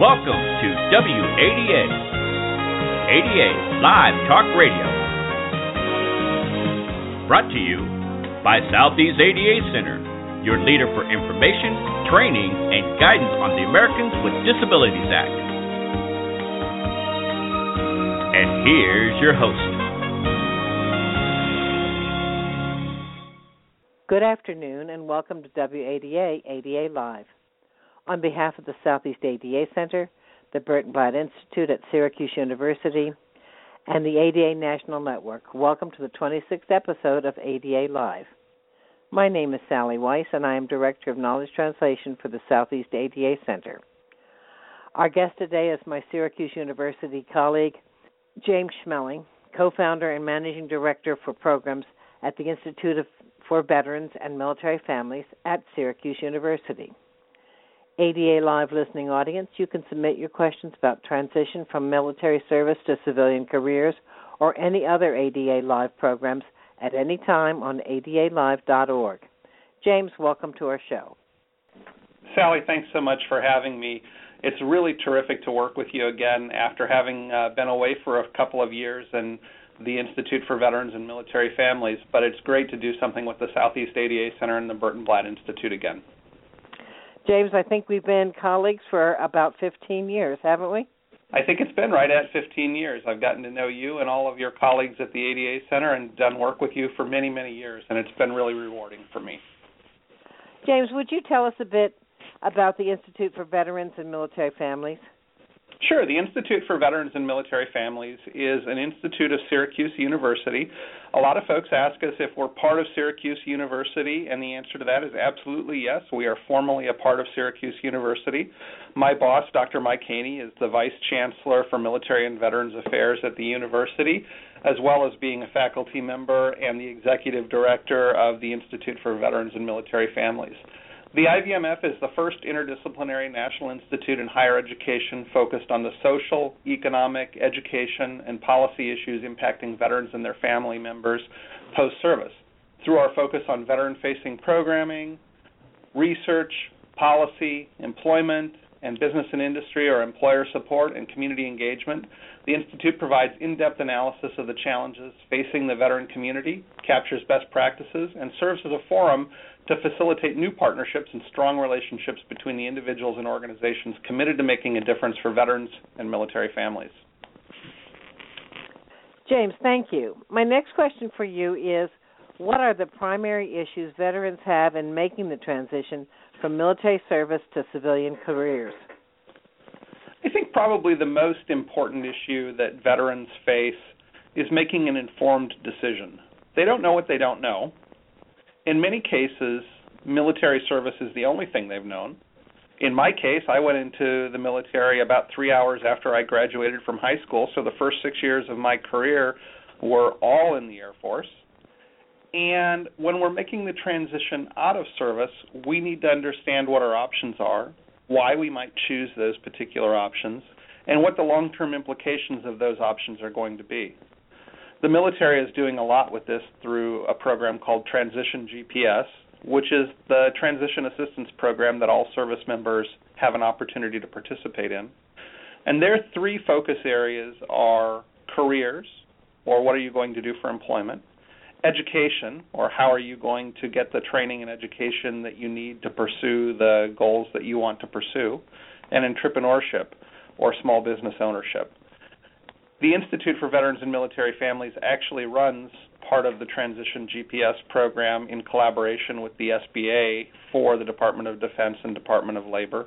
Welcome to WADA, ADA Live Talk Radio. Brought to you by Southeast ADA Center, your leader for information, training, and guidance on the Americans with Disabilities Act. And here's your host. Good afternoon and welcome to WADA ADA Live. On behalf of the Southeast ADA Center, the Burton Blatt Institute at Syracuse University, and the ADA National Network, welcome to the 26th episode of ADA Live. My name is Sally Weiss, and I am Director of Knowledge Translation for the Southeast ADA Center. Our guest today is my Syracuse University colleague, James Schmeling, co founder and managing director for programs at the Institute for veterans and military families at Syracuse University. ADA Live listening audience, you can submit your questions about transition from military service to civilian careers or any other ADA Live programs at any time on adalive.org. James, welcome to our show. Sally, thanks so much for having me. It's really terrific to work with you again after having uh, been away for a couple of years and the Institute for Veterans and Military Families, but it's great to do something with the Southeast ADA Center and the Burton Blatt Institute again. James, I think we've been colleagues for about 15 years, haven't we? I think it's been right at 15 years. I've gotten to know you and all of your colleagues at the ADA Center and done work with you for many, many years, and it's been really rewarding for me. James, would you tell us a bit about the Institute for Veterans and Military Families? Sure. The Institute for Veterans and Military Families is an institute of Syracuse University. A lot of folks ask us if we're part of Syracuse University, and the answer to that is absolutely yes. We are formally a part of Syracuse University. My boss, Dr. Mike Haynie, is the Vice Chancellor for Military and Veterans Affairs at the university, as well as being a faculty member and the Executive Director of the Institute for Veterans and Military Families. The IVMF is the first interdisciplinary national institute in higher education focused on the social, economic, education, and policy issues impacting veterans and their family members post service. Through our focus on veteran facing programming, research, policy, employment, and business and industry or employer support and community engagement, the Institute provides in depth analysis of the challenges facing the veteran community, captures best practices, and serves as a forum to facilitate new partnerships and strong relationships between the individuals and organizations committed to making a difference for veterans and military families. James, thank you. My next question for you is what are the primary issues veterans have in making the transition from military service to civilian careers? I think probably the most important issue that veterans face is making an informed decision. They don't know what they don't know in many cases, military service is the only thing they've known. In my case, I went into the military about three hours after I graduated from high school, so the first six years of my career were all in the Air Force. And when we're making the transition out of service, we need to understand what our options are, why we might choose those particular options, and what the long term implications of those options are going to be. The military is doing a lot with this through a program called Transition GPS, which is the transition assistance program that all service members have an opportunity to participate in. And their three focus areas are careers, or what are you going to do for employment, education, or how are you going to get the training and education that you need to pursue the goals that you want to pursue, and entrepreneurship, or small business ownership. The Institute for Veterans and Military Families actually runs part of the Transition GPS program in collaboration with the SBA for the Department of Defense and Department of Labor.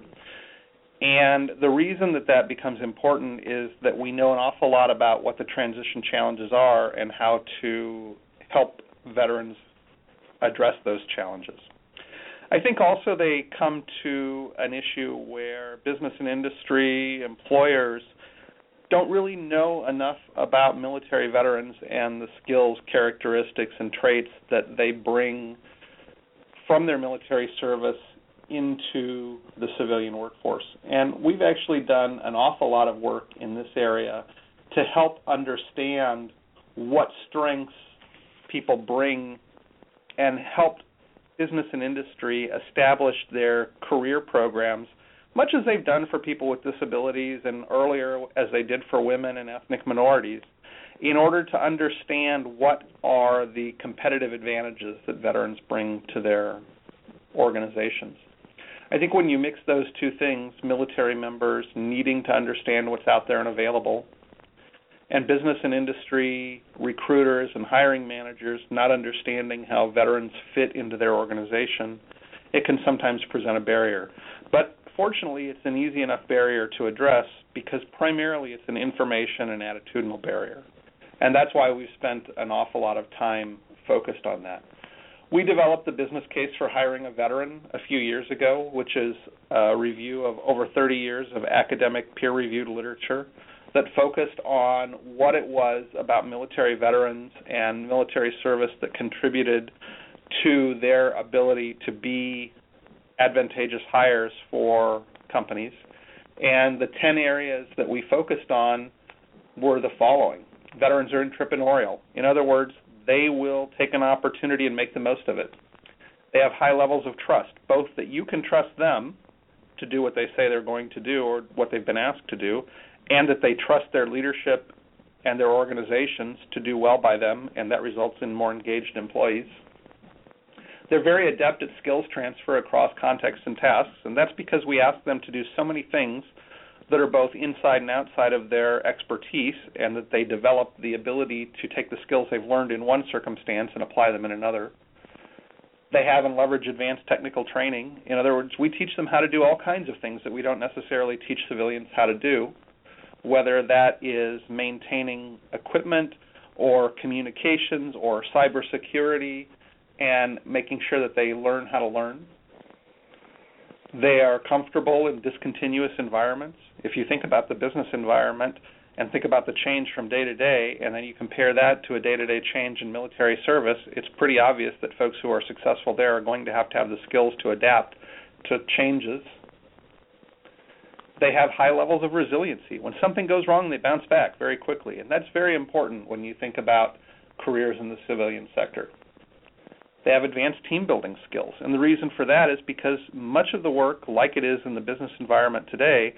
And the reason that that becomes important is that we know an awful lot about what the transition challenges are and how to help veterans address those challenges. I think also they come to an issue where business and industry, employers, don't really know enough about military veterans and the skills, characteristics, and traits that they bring from their military service into the civilian workforce. And we've actually done an awful lot of work in this area to help understand what strengths people bring and help business and industry establish their career programs much as they've done for people with disabilities and earlier as they did for women and ethnic minorities, in order to understand what are the competitive advantages that veterans bring to their organizations. I think when you mix those two things, military members needing to understand what's out there and available, and business and industry recruiters and hiring managers not understanding how veterans fit into their organization, it can sometimes present a barrier. But fortunately, it's an easy enough barrier to address because primarily it's an information and attitudinal barrier. And that's why we've spent an awful lot of time focused on that. We developed the business case for hiring a veteran a few years ago, which is a review of over 30 years of academic peer reviewed literature that focused on what it was about military veterans and military service that contributed to their ability to be advantageous hires for companies. And the 10 areas that we focused on were the following veterans are entrepreneurial. In other words, they will take an opportunity and make the most of it. They have high levels of trust, both that you can trust them to do what they say they're going to do or what they've been asked to do, and that they trust their leadership and their organizations to do well by them, and that results in more engaged employees. They're very adept at skills transfer across contexts and tasks, and that's because we ask them to do so many things that are both inside and outside of their expertise, and that they develop the ability to take the skills they've learned in one circumstance and apply them in another. They have and leverage advanced technical training. In other words, we teach them how to do all kinds of things that we don't necessarily teach civilians how to do whether that is maintaining equipment or communications or cybersecurity and making sure that they learn how to learn. They are comfortable in discontinuous environments. If you think about the business environment and think about the change from day to day, and then you compare that to a day to day change in military service, it's pretty obvious that folks who are successful there are going to have to have the skills to adapt to changes they have high levels of resiliency. When something goes wrong, they bounce back very quickly, and that's very important when you think about careers in the civilian sector. They have advanced team building skills, and the reason for that is because much of the work, like it is in the business environment today,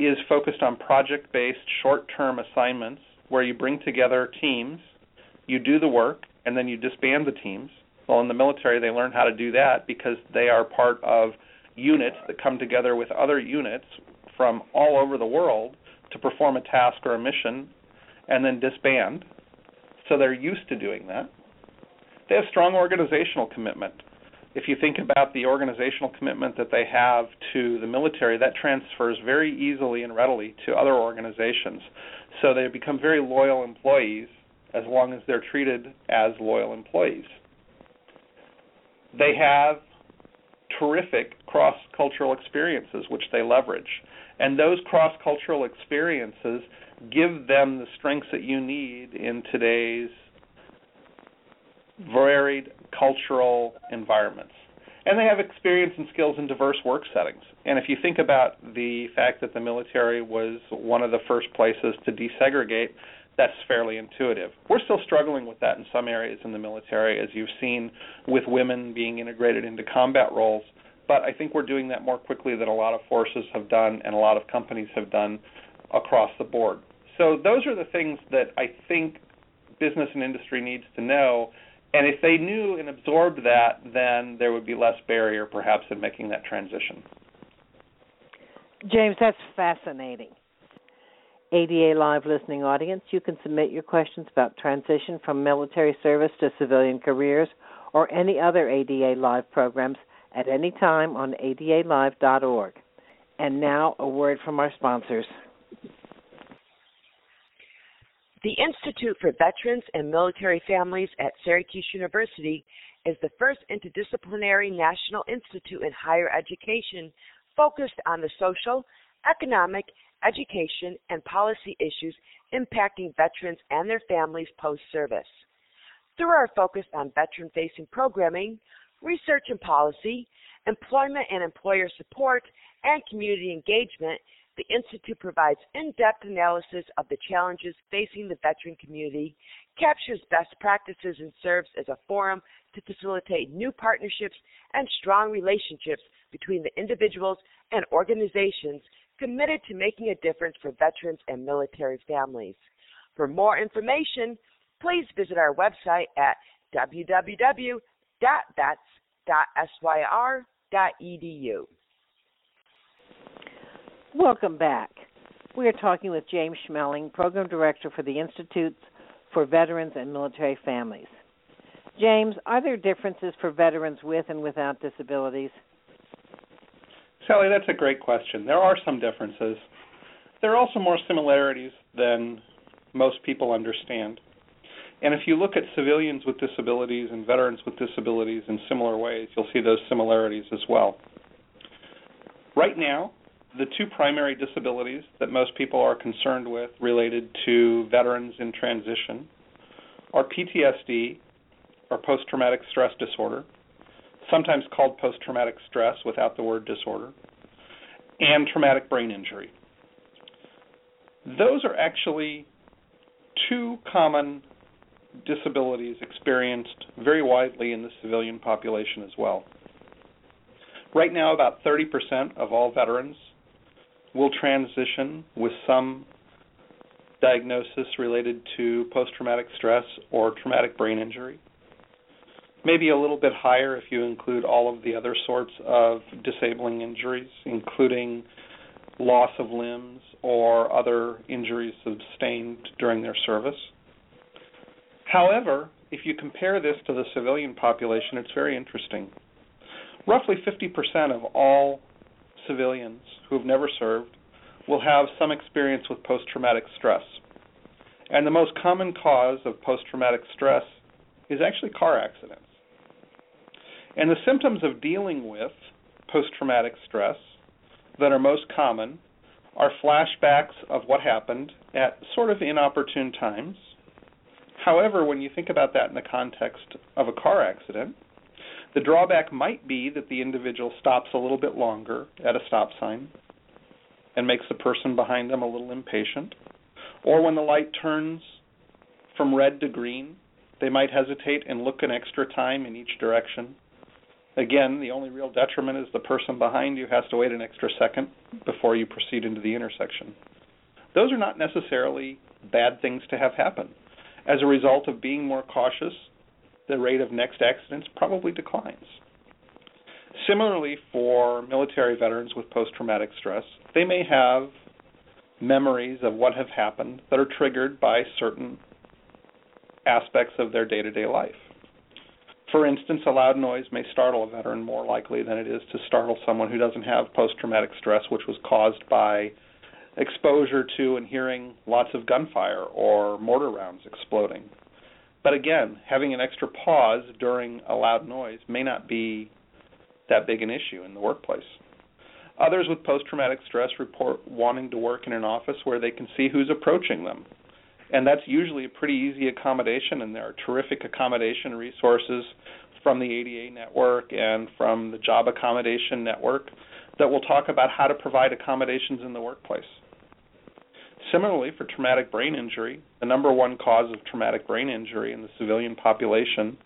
is focused on project based short term assignments where you bring together teams, you do the work, and then you disband the teams. Well, in the military, they learn how to do that because they are part of units that come together with other units from all over the world to perform a task or a mission and then disband. So they're used to doing that. They have strong organizational commitment. If you think about the organizational commitment that they have to the military, that transfers very easily and readily to other organizations. So they become very loyal employees as long as they're treated as loyal employees. They have terrific cross cultural experiences, which they leverage. And those cross cultural experiences give them the strengths that you need in today's varied cultural environments. And they have experience and skills in diverse work settings. And if you think about the fact that the military was one of the first places to desegregate, that's fairly intuitive. We're still struggling with that in some areas in the military, as you've seen with women being integrated into combat roles but I think we're doing that more quickly than a lot of forces have done and a lot of companies have done across the board. So those are the things that I think business and industry needs to know. And if they knew and absorbed that, then there would be less barrier perhaps in making that transition. James, that's fascinating. ADA Live listening audience, you can submit your questions about transition from military service to civilian careers or any other ADA Live programs at any time on adalive.org. And now, a word from our sponsors. The Institute for Veterans and Military Families at Syracuse University is the first interdisciplinary national institute in higher education focused on the social, economic, education, and policy issues impacting veterans and their families post service. Through our focus on veteran facing programming, research and policy, employment and employer support, and community engagement, The Institute provides in depth analysis of the challenges facing the veteran community, captures best practices, and serves as a forum to facilitate new partnerships and strong relationships between the individuals and organizations committed to making a difference for veterans and military families. For more information, please visit our website at www.vets.syr.edu. Welcome back. We are talking with James Schmeling, Program Director for the Institutes for Veterans and Military Families. James, are there differences for veterans with and without disabilities? Sally, that's a great question. There are some differences. There are also more similarities than most people understand. And if you look at civilians with disabilities and veterans with disabilities in similar ways, you'll see those similarities as well. Right now, the two primary disabilities that most people are concerned with related to veterans in transition are PTSD, or post traumatic stress disorder, sometimes called post traumatic stress without the word disorder, and traumatic brain injury. Those are actually two common disabilities experienced very widely in the civilian population as well. Right now, about 30% of all veterans will transition with some diagnosis related to post traumatic stress or traumatic brain injury. Maybe a little bit higher if you include all of the other sorts of disabling injuries, including loss of limbs or other injuries sustained during their service. However, if you compare this to the civilian population, it's very interesting. Roughly 50% of all civilians who have never served will have some experience with post traumatic stress. And the most common cause of post traumatic stress is actually car accidents. And the symptoms of dealing with post traumatic stress that are most common are flashbacks of what happened at sort of inopportune times. However, when you think about that in the context of a car accident, the drawback might be that the individual stops a little bit longer at a stop sign and makes the person behind them a little impatient. Or when the light turns from red to green, they might hesitate and look an extra time in each direction. Again, the only real detriment is the person behind you has to wait an extra second before you proceed into the intersection. Those are not necessarily bad things to have happen. As a result of being more cautious, the rate of next accidents probably declines. Similarly, for military veterans with post traumatic stress, they may have memories of what have happened that are triggered by certain aspects of their day to day life. For instance, a loud noise may startle a veteran more likely than it is to startle someone who doesn't have post traumatic stress, which was caused by exposure to and hearing lots of gunfire or mortar rounds exploding. But again, having an extra pause during a loud noise may not be that big an issue in the workplace. Others with post traumatic stress report wanting to work in an office where they can see who's approaching them and that's usually a pretty easy accommodation and there are terrific accommodation resources from the ADA network and from the job accommodation network that will talk about how to provide accommodations in the workplace. Similarly, for traumatic brain injury, the number one cause of traumatic brain injury in the civilian population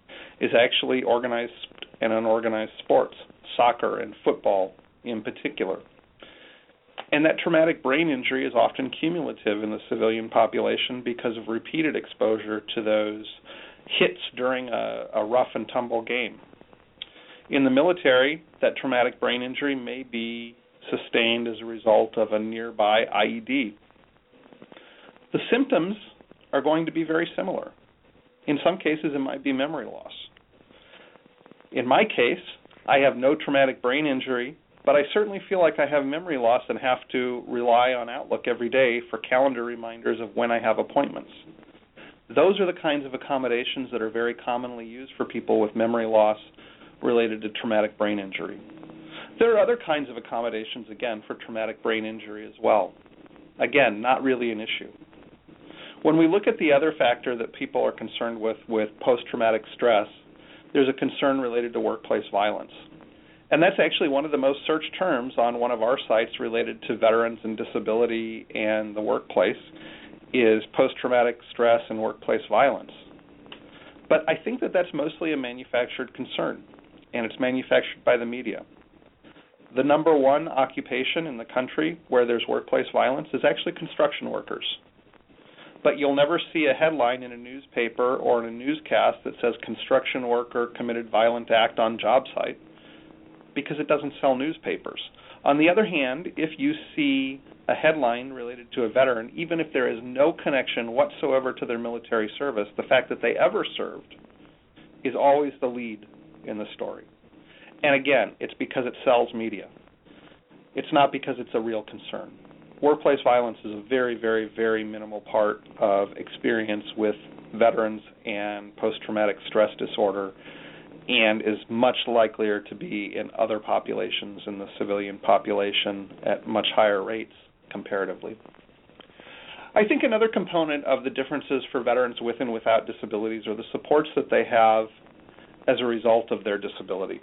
is actually organized and unorganized sports, soccer and football in particular. And that traumatic brain injury is often cumulative in the civilian population because of repeated exposure to those hits during a, a rough and tumble game. In the military, that traumatic brain injury may be sustained as a result of a nearby IED. The symptoms are going to be very similar. In some cases, it might be memory loss. In my case, I have no traumatic brain injury, but I certainly feel like I have memory loss and have to rely on Outlook every day for calendar reminders of when I have appointments. Those are the kinds of accommodations that are very commonly used for people with memory loss related to traumatic brain injury. There are other kinds of accommodations, again, for traumatic brain injury as well. Again, not really an issue. When we look at the other factor that people are concerned with with post traumatic stress, there's a concern related to workplace violence. And that's actually one of the most searched terms on one of our sites related to veterans and disability and the workplace is post-traumatic stress and workplace violence. But I think that that's mostly a manufactured concern, and it's manufactured by the media. The number one occupation in the country where there's workplace violence is actually construction workers. But you'll never see a headline in a newspaper or in a newscast that says construction worker committed violent act on job site because it doesn't sell newspapers. On the other hand, if you see a headline related to a veteran, even if there is no connection whatsoever to their military service, the fact that they ever served is always the lead in the story. And again, it's because it sells media. It's not because it's a real concern. Workplace violence is a very, very, very minimal part of experience with veterans and post traumatic stress disorder and is much likelier to be in other populations in the civilian population at much higher rates comparatively. I think another component of the differences for veterans with and without disabilities are the supports that they have as a result of their disability.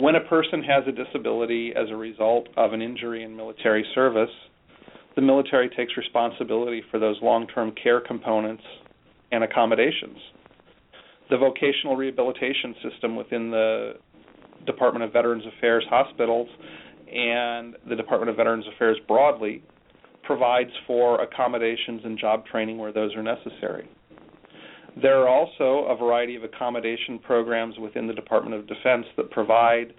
When a person has a disability as a result of an injury in military service, the military takes responsibility for those long term care components and accommodations the vocational rehabilitation system within the Department of Veterans Affairs hospitals and the Department of Veterans Affairs broadly provides for accommodations and job training where those are necessary. There are also a variety of accommodation programs within the Department of Defense that provide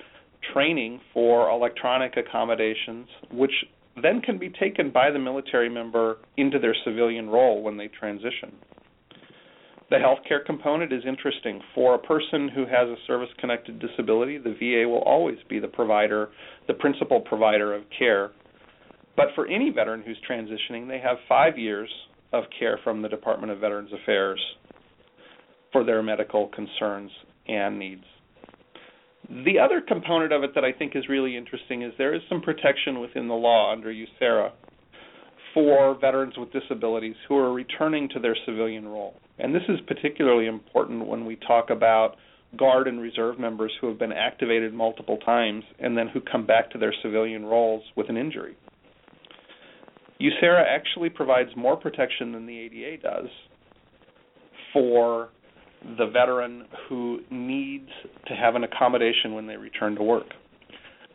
training for electronic accommodations, which then can be taken by the military member into their civilian role when they transition. The healthcare component is interesting. For a person who has a service connected disability, the VA will always be the provider, the principal provider of care. But for any veteran who's transitioning, they have five years of care from the Department of Veterans Affairs for their medical concerns and needs. The other component of it that I think is really interesting is there is some protection within the law under USERRA for veterans with disabilities who are returning to their civilian role. And this is particularly important when we talk about Guard and Reserve members who have been activated multiple times and then who come back to their civilian roles with an injury. USERRA actually provides more protection than the ADA does for the veteran who needs to have an accommodation when they return to work.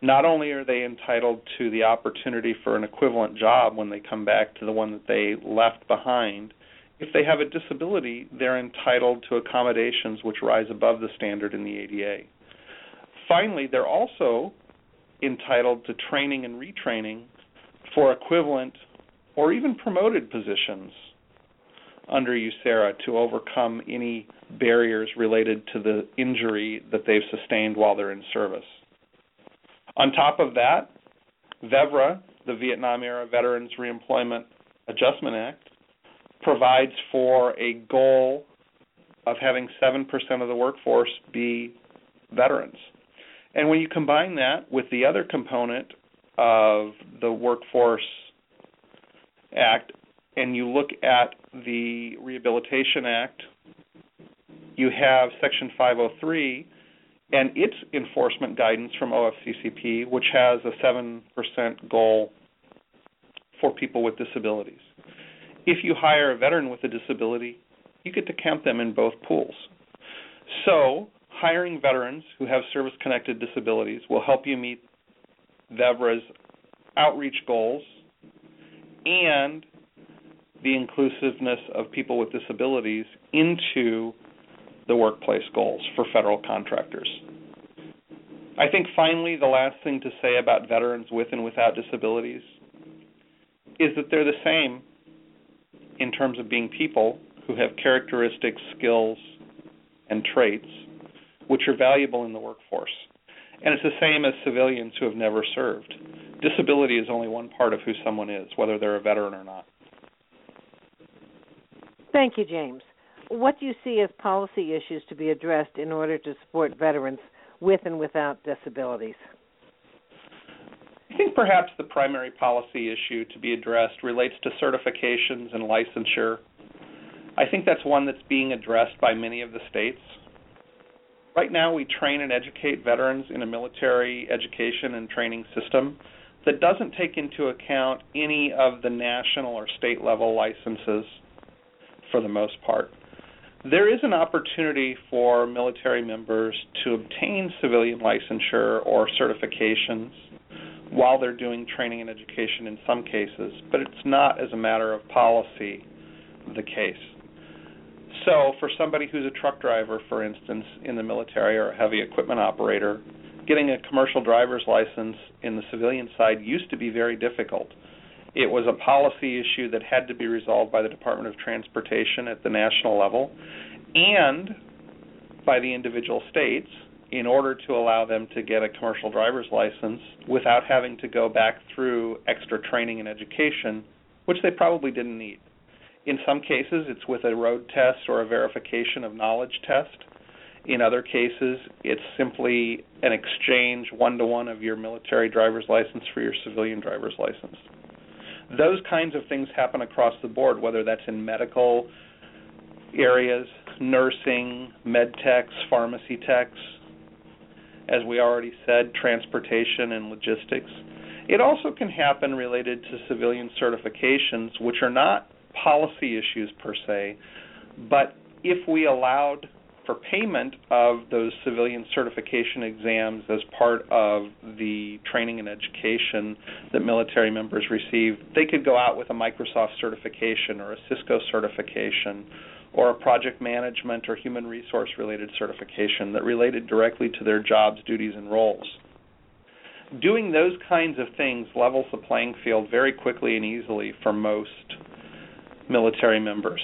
Not only are they entitled to the opportunity for an equivalent job when they come back to the one that they left behind, if they have a disability, they're entitled to accommodations which rise above the standard in the ADA. Finally, they're also entitled to training and retraining for equivalent or even promoted positions under USERRA to overcome any barriers related to the injury that they've sustained while they're in service. On top of that, VEVRA, the Vietnam Era Veterans Reemployment Adjustment Act, provides for a goal of having 7% of the workforce be veterans. And when you combine that with the other component of the Workforce Act and you look at the Rehabilitation Act, you have Section 503 and its enforcement guidance from OFCCP, which has a 7% goal for people with disabilities if you hire a veteran with a disability, you get to count them in both pools. So, hiring veterans who have service connected disabilities will help you meet VEVRA's outreach goals and the inclusiveness of people with disabilities into the workplace goals for federal contractors. I think finally, the last thing to say about veterans with and without disabilities is that they're the same in terms of being people who have characteristics, skills, and traits which are valuable in the workforce. And it's the same as civilians who have never served. Disability is only one part of who someone is, whether they're a veteran or not. Thank you, James. What do you see as policy issues to be addressed in order to support veterans with and without disabilities? I think perhaps the primary policy issue to be addressed relates to certifications and licensure. I think that's one that's being addressed by many of the states. Right now, we train and educate veterans in a military education and training system that doesn't take into account any of the national or state level licenses for the most part. There is an opportunity for military members to obtain civilian licensure or certifications while they're doing training and education in some cases, but it's not as a matter of policy the case. So, for somebody who's a truck driver, for instance, in the military or a heavy equipment operator, getting a commercial driver's license in the civilian side used to be very difficult. It was a policy issue that had to be resolved by the Department of Transportation at the national level and by the individual states in order to allow them to get a commercial driver's license without having to go back through extra training and education, which they probably didn't need. In some cases, it's with a road test or a verification of knowledge test. In other cases, it's simply an exchange one to one of your military driver's license for your civilian driver's license those kinds of things happen across the board, whether that's in medical areas, nursing, med techs, pharmacy techs, as we already said, transportation and logistics. It also can happen related to civilian certifications, which are not policy issues per se, but if we allowed for payment of those civilian certification exams as part of the training and education that military members receive, they could go out with a Microsoft certification or a Cisco certification or a project management or human resource related certification that related directly to their jobs, duties, and roles. Doing those kinds of things levels the playing field very quickly and easily for most military members.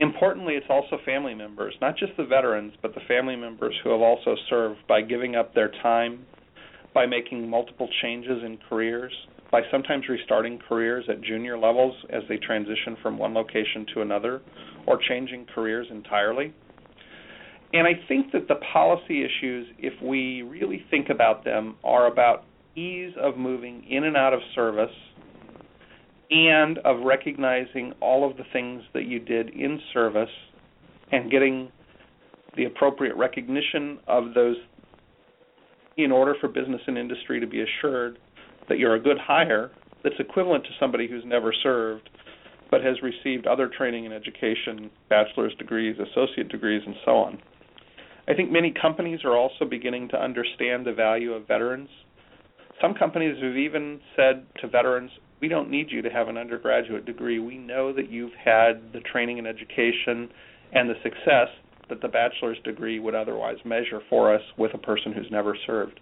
Importantly, it's also family members, not just the veterans, but the family members who have also served by giving up their time, by making multiple changes in careers, by sometimes restarting careers at junior levels as they transition from one location to another, or changing careers entirely. And I think that the policy issues, if we really think about them, are about ease of moving in and out of service and of recognizing all of the things that you did in service and getting the appropriate recognition of those in order for business and industry to be assured that you're a good hire that's equivalent to somebody who's never served but has received other training and education, bachelor's degrees, associate degrees, and so on. I think many companies are also beginning to understand the value of veterans. Some companies have even said to veterans, we don't need you to have an undergraduate degree. We know that you've had the training and education and the success that the bachelor's degree would otherwise measure for us with a person who's never served.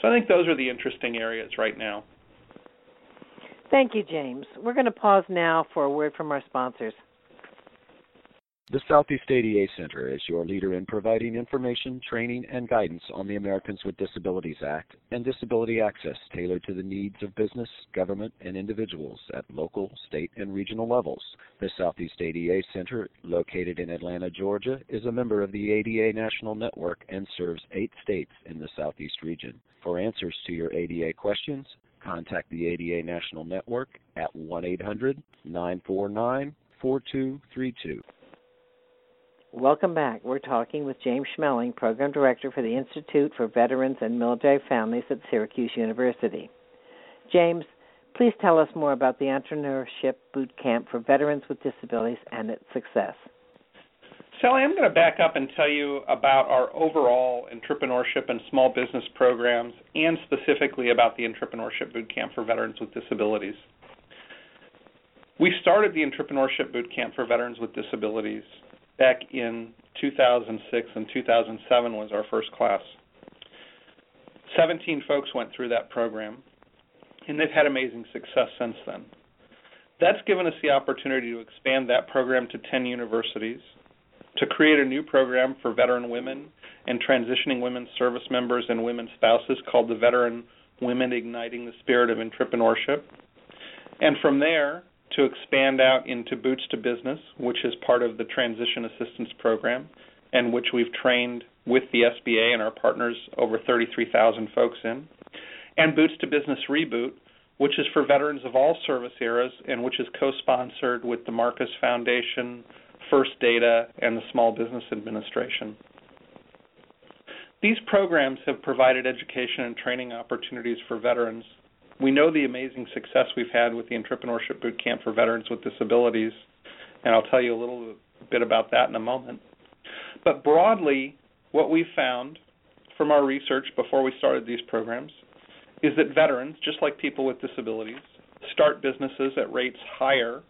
So I think those are the interesting areas right now. Thank you, James. We're going to pause now for a word from our sponsors. The Southeast ADA Center is your leader in providing information, training, and guidance on the Americans with Disabilities Act and disability access tailored to the needs of business, government, and individuals at local, state, and regional levels. The Southeast ADA Center, located in Atlanta, Georgia, is a member of the ADA National Network and serves eight states in the Southeast region. For answers to your ADA questions, contact the ADA National Network at 1 800 949 4232. Welcome back. We're talking with James Schmeling, Program Director for the Institute for Veterans and Military Families at Syracuse University. James, please tell us more about the Entrepreneurship Boot Camp for Veterans with Disabilities and its success. Sally, I'm going to back up and tell you about our overall entrepreneurship and small business programs, and specifically about the Entrepreneurship Boot Camp for Veterans with Disabilities. We started the Entrepreneurship Boot Camp for Veterans with Disabilities back in 2006 and 2007 was our first class. 17 folks went through that program, and they've had amazing success since then. That's given us the opportunity to expand that program to 10 universities, to create a new program for veteran women and transitioning women service members and women spouses called the Veteran Women Igniting the Spirit of Entrepreneurship. And from there, to expand out into Boots to Business, which is part of the Transition Assistance Program, and which we've trained with the SBA and our partners over 33,000 folks in, and Boots to Business Reboot, which is for veterans of all service eras and which is co sponsored with the Marcus Foundation, First Data, and the Small Business Administration. These programs have provided education and training opportunities for veterans. We know the amazing success we've had with the Entrepreneurship Boot Camp for Veterans with Disabilities, and I'll tell you a little bit about that in a moment. But broadly, what we found from our research before we started these programs is that veterans, just like people with disabilities, start businesses at rates higher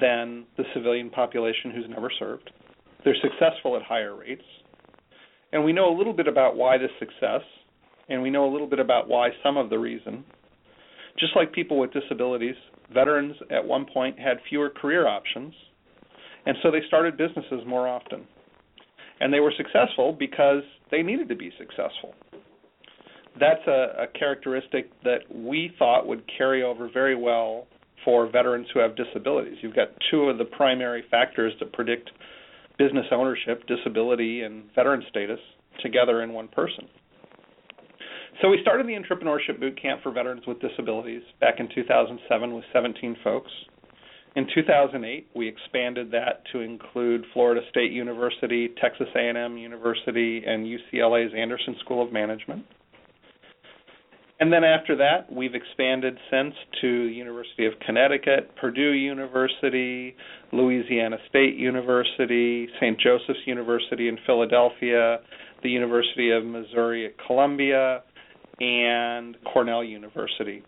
than the civilian population who's never served. They're successful at higher rates. And we know a little bit about why this success, and we know a little bit about why some of the reason. Just like people with disabilities, veterans at one point had fewer career options, and so they started businesses more often. And they were successful because they needed to be successful. That's a, a characteristic that we thought would carry over very well for veterans who have disabilities. You've got two of the primary factors that predict business ownership, disability, and veteran status together in one person. So we started the Entrepreneurship Boot Camp for Veterans with Disabilities back in 2007 with 17 folks. In 2008, we expanded that to include Florida State University, Texas A&M University, and UCLA's Anderson School of Management. And then after that, we've expanded since to University of Connecticut, Purdue University, Louisiana State University, St. Joseph's University in Philadelphia, the University of Missouri at Columbia, and Cornell University.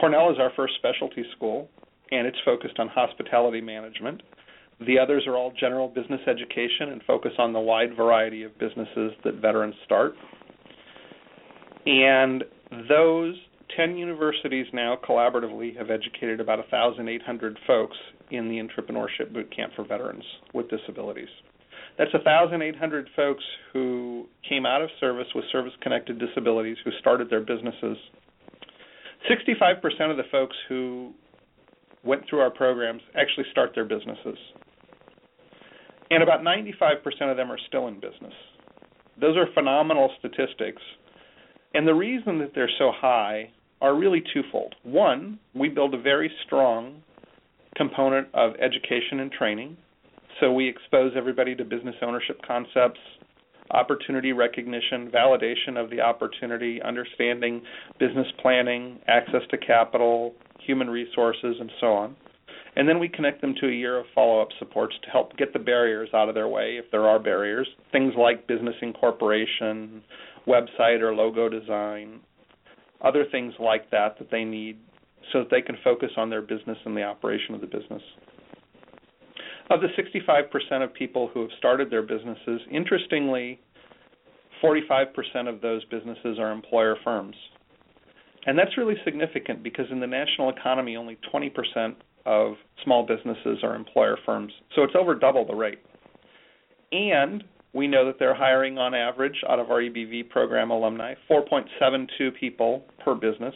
Cornell is our first specialty school, and it's focused on hospitality management. The others are all general business education and focus on the wide variety of businesses that veterans start. And those 10 universities now collaboratively have educated about 1,800 folks in the Entrepreneurship Boot Camp for Veterans with Disabilities. That's 1,800 folks who came out of service with service connected disabilities who started their businesses. 65% of the folks who went through our programs actually start their businesses. And about 95% of them are still in business. Those are phenomenal statistics and the reason that they're so high are really twofold. One, we build a very strong component of education and training. So we expose everybody to business ownership concepts, opportunity recognition, validation of the opportunity, understanding business planning, access to capital, human resources, and so on. And then we connect them to a year of follow up supports to help get the barriers out of their way if there are barriers. Things like business incorporation, website or logo design, other things like that that they need so that they can focus on their business and the operation of the business. Of the 65% of people who have started their businesses, interestingly, 45% of those businesses are employer firms. And that's really significant because in the national economy, only 20% of small businesses are employer firms. So it's over double the rate. And we know that they're hiring on average out of our EBV program alumni 4.72 people per business.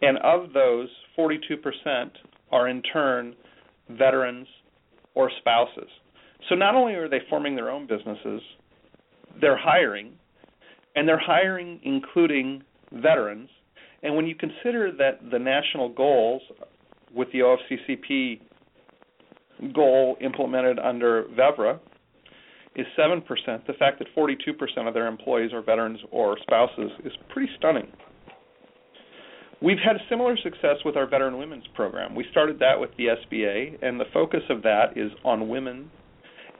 And of those, 42% are in turn veterans or spouses. So not only are they forming their own businesses, they're hiring, and they're hiring including veterans. And when you consider that the national goals with the OFCCP goal implemented under VEVRA is 7%, the fact that 42% of their employees are veterans or spouses is pretty stunning. We've had similar success with our Veteran Women's Program. We started that with the SBA, and the focus of that is on women.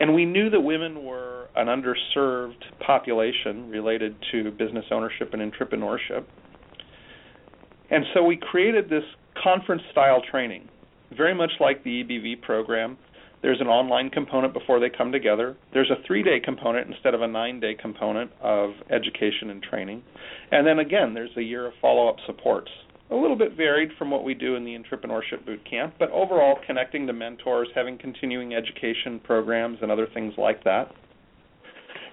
And we knew that women were an underserved population related to business ownership and entrepreneurship. And so we created this conference style training, very much like the EBV program, there's an online component before they come together. There's a three day component instead of a nine day component of education and training. And then again, there's a year of follow up supports. A little bit varied from what we do in the Entrepreneurship Boot Camp, but overall connecting to mentors, having continuing education programs, and other things like that.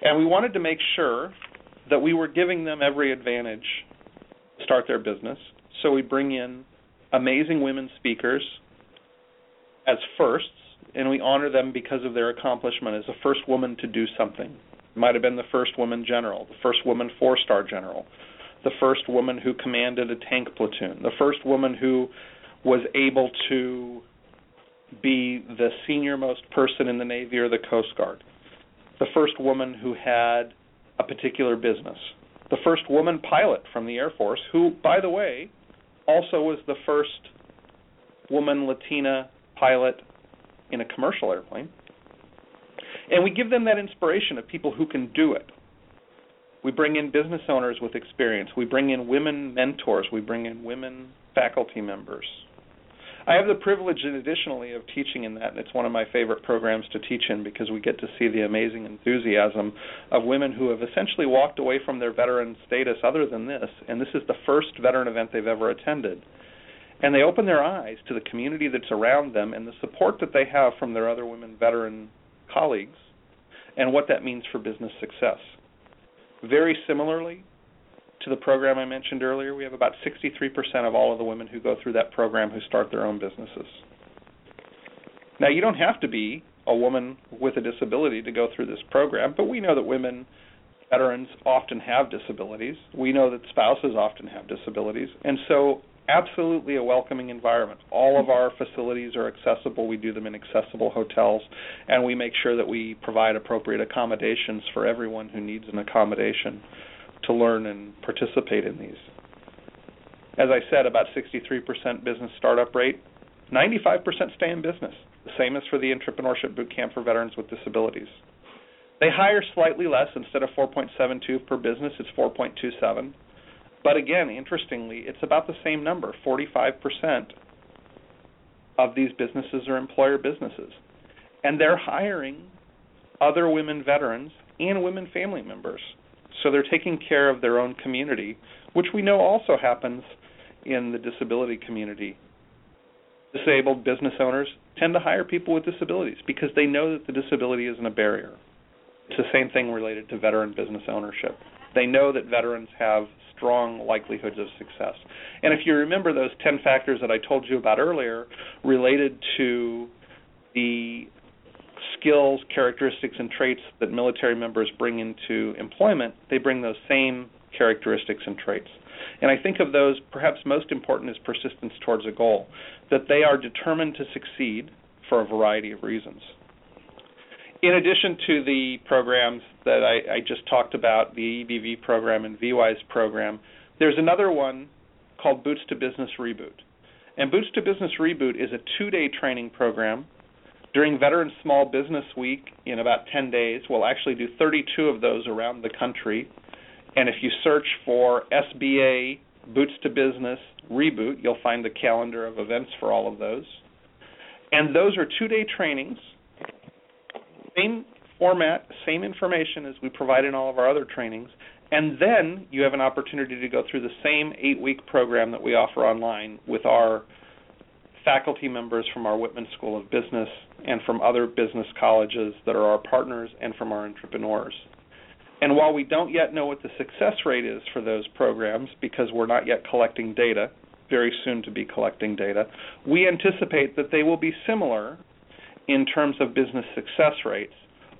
And we wanted to make sure that we were giving them every advantage to start their business. So we bring in amazing women speakers as firsts and we honor them because of their accomplishment as the first woman to do something. Might have been the first woman general, the first woman four star general, the first woman who commanded a tank platoon, the first woman who was able to be the senior most person in the Navy or the Coast Guard, the first woman who had a particular business, the first woman pilot from the Air Force, who, by the way, also was the first woman Latina pilot in a commercial airplane. And we give them that inspiration of people who can do it. We bring in business owners with experience. We bring in women mentors. We bring in women faculty members. I have the privilege, additionally, of teaching in that, it's one of my favorite programs to teach in because we get to see the amazing enthusiasm of women who have essentially walked away from their veteran status other than this, and this is the first veteran event they've ever attended. And they open their eyes to the community that's around them and the support that they have from their other women veteran colleagues and what that means for business success. Very similarly, to the program I mentioned earlier, we have about 63% of all of the women who go through that program who start their own businesses. Now, you don't have to be a woman with a disability to go through this program, but we know that women veterans often have disabilities. We know that spouses often have disabilities. And so absolutely a welcoming environment. All of our facilities are accessible. We do them in accessible hotels, and we make sure that we provide appropriate accommodations for everyone who needs an accommodation to learn and participate in these. As I said, about 63% business startup rate, 95% stay in business. The same is for the Entrepreneurship Boot Camp for Veterans with Disabilities. They hire slightly less. Instead of 4.72 per business, it's 4.27. But again, interestingly, it's about the same number 45% of these businesses are employer businesses. And they're hiring other women veterans and women family members so they're taking care of their own community, which we know also happens in the disability community. Disabled business owners tend to hire people with disabilities because they know that the disability isn't a barrier. It's the same thing related to veteran business ownership. They know that veterans have strong likelihoods of success. And if you remember those 10 factors that I told you about earlier related to the skills, characteristics, and traits that military members bring into employment, they bring those same characteristics and traits. And I think of those, perhaps most important is persistence towards a goal, that they are determined to succeed for a variety of reasons. In addition to the programs that I, I just talked about, the EBV program and VWise program, there's another one called Boots to Business Reboot. And Boots to Business Reboot is a two day training program during Veteran Small Business Week, in about 10 days, we'll actually do 32 of those around the country. And if you search for SBA Boots to Business Reboot, you'll find the calendar of events for all of those. And those are two day trainings, same format, same information as we provide in all of our other trainings. And then you have an opportunity to go through the same eight week program that we offer online with our faculty members from our Whitman School of Business and from other business colleges that are our partners and from our entrepreneurs. And while we don't yet know what the success rate is for those programs because we're not yet collecting data, very soon to be collecting data, we anticipate that they will be similar in terms of business success rates,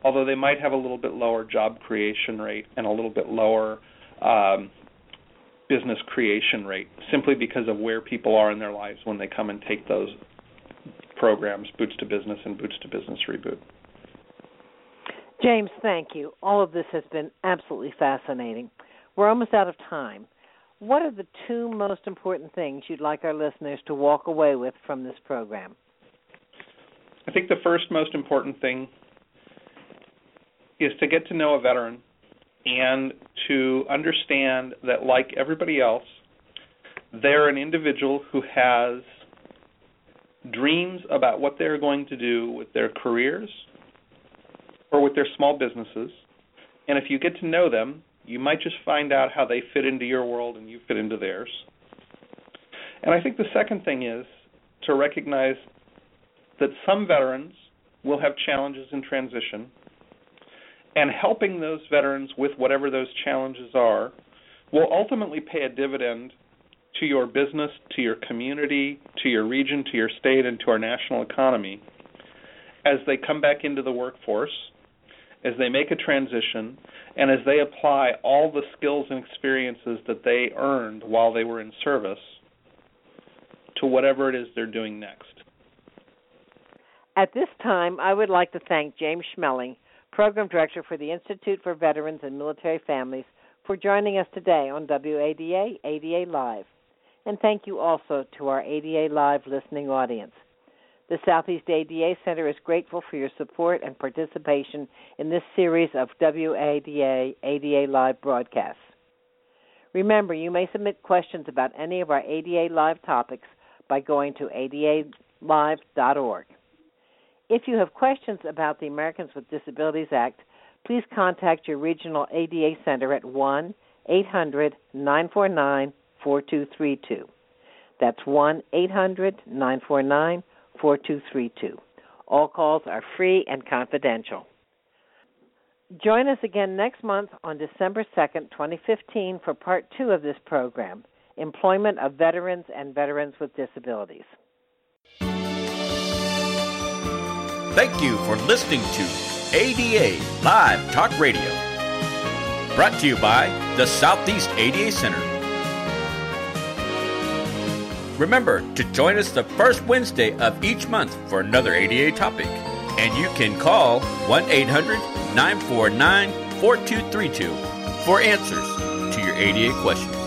although they might have a little bit lower job creation rate and a little bit lower um, business creation rate simply because of where people are in their lives when they come and take those programs, Boots to Business and Boots to Business Reboot. James, thank you. All of this has been absolutely fascinating. We're almost out of time. What are the two most important things you'd like our listeners to walk away with from this program? I think the first most important thing is to get to know a veteran and to understand that, like everybody else, they're an individual who has dreams about what they're going to do with their careers or with their small businesses. And if you get to know them, you might just find out how they fit into your world and you fit into theirs. And I think the second thing is to recognize that some veterans will have challenges in transition and helping those veterans with whatever those challenges are will ultimately pay a dividend to your business, to your community, to your region, to your state, and to our national economy as they come back into the workforce, as they make a transition, and as they apply all the skills and experiences that they earned while they were in service to whatever it is they're doing next. At this time, I would like to thank James Schmeling Program Director for the Institute for Veterans and Military Families, for joining us today on WADA ADA Live. And thank you also to our ADA Live listening audience. The Southeast ADA Center is grateful for your support and participation in this series of WADA ADA Live broadcasts. Remember, you may submit questions about any of our ADA Live topics by going to adalive.org. If you have questions about the Americans with Disabilities Act, please contact your regional ADA center at 1 800 949 4232. That's 1 800 949 4232. All calls are free and confidential. Join us again next month on December 2nd, 2015, for part two of this program Employment of Veterans and Veterans with Disabilities. Thank you for listening to ADA Live Talk Radio. Brought to you by the Southeast ADA Center. Remember to join us the first Wednesday of each month for another ADA topic. And you can call 1 800 949 4232 for answers to your ADA questions.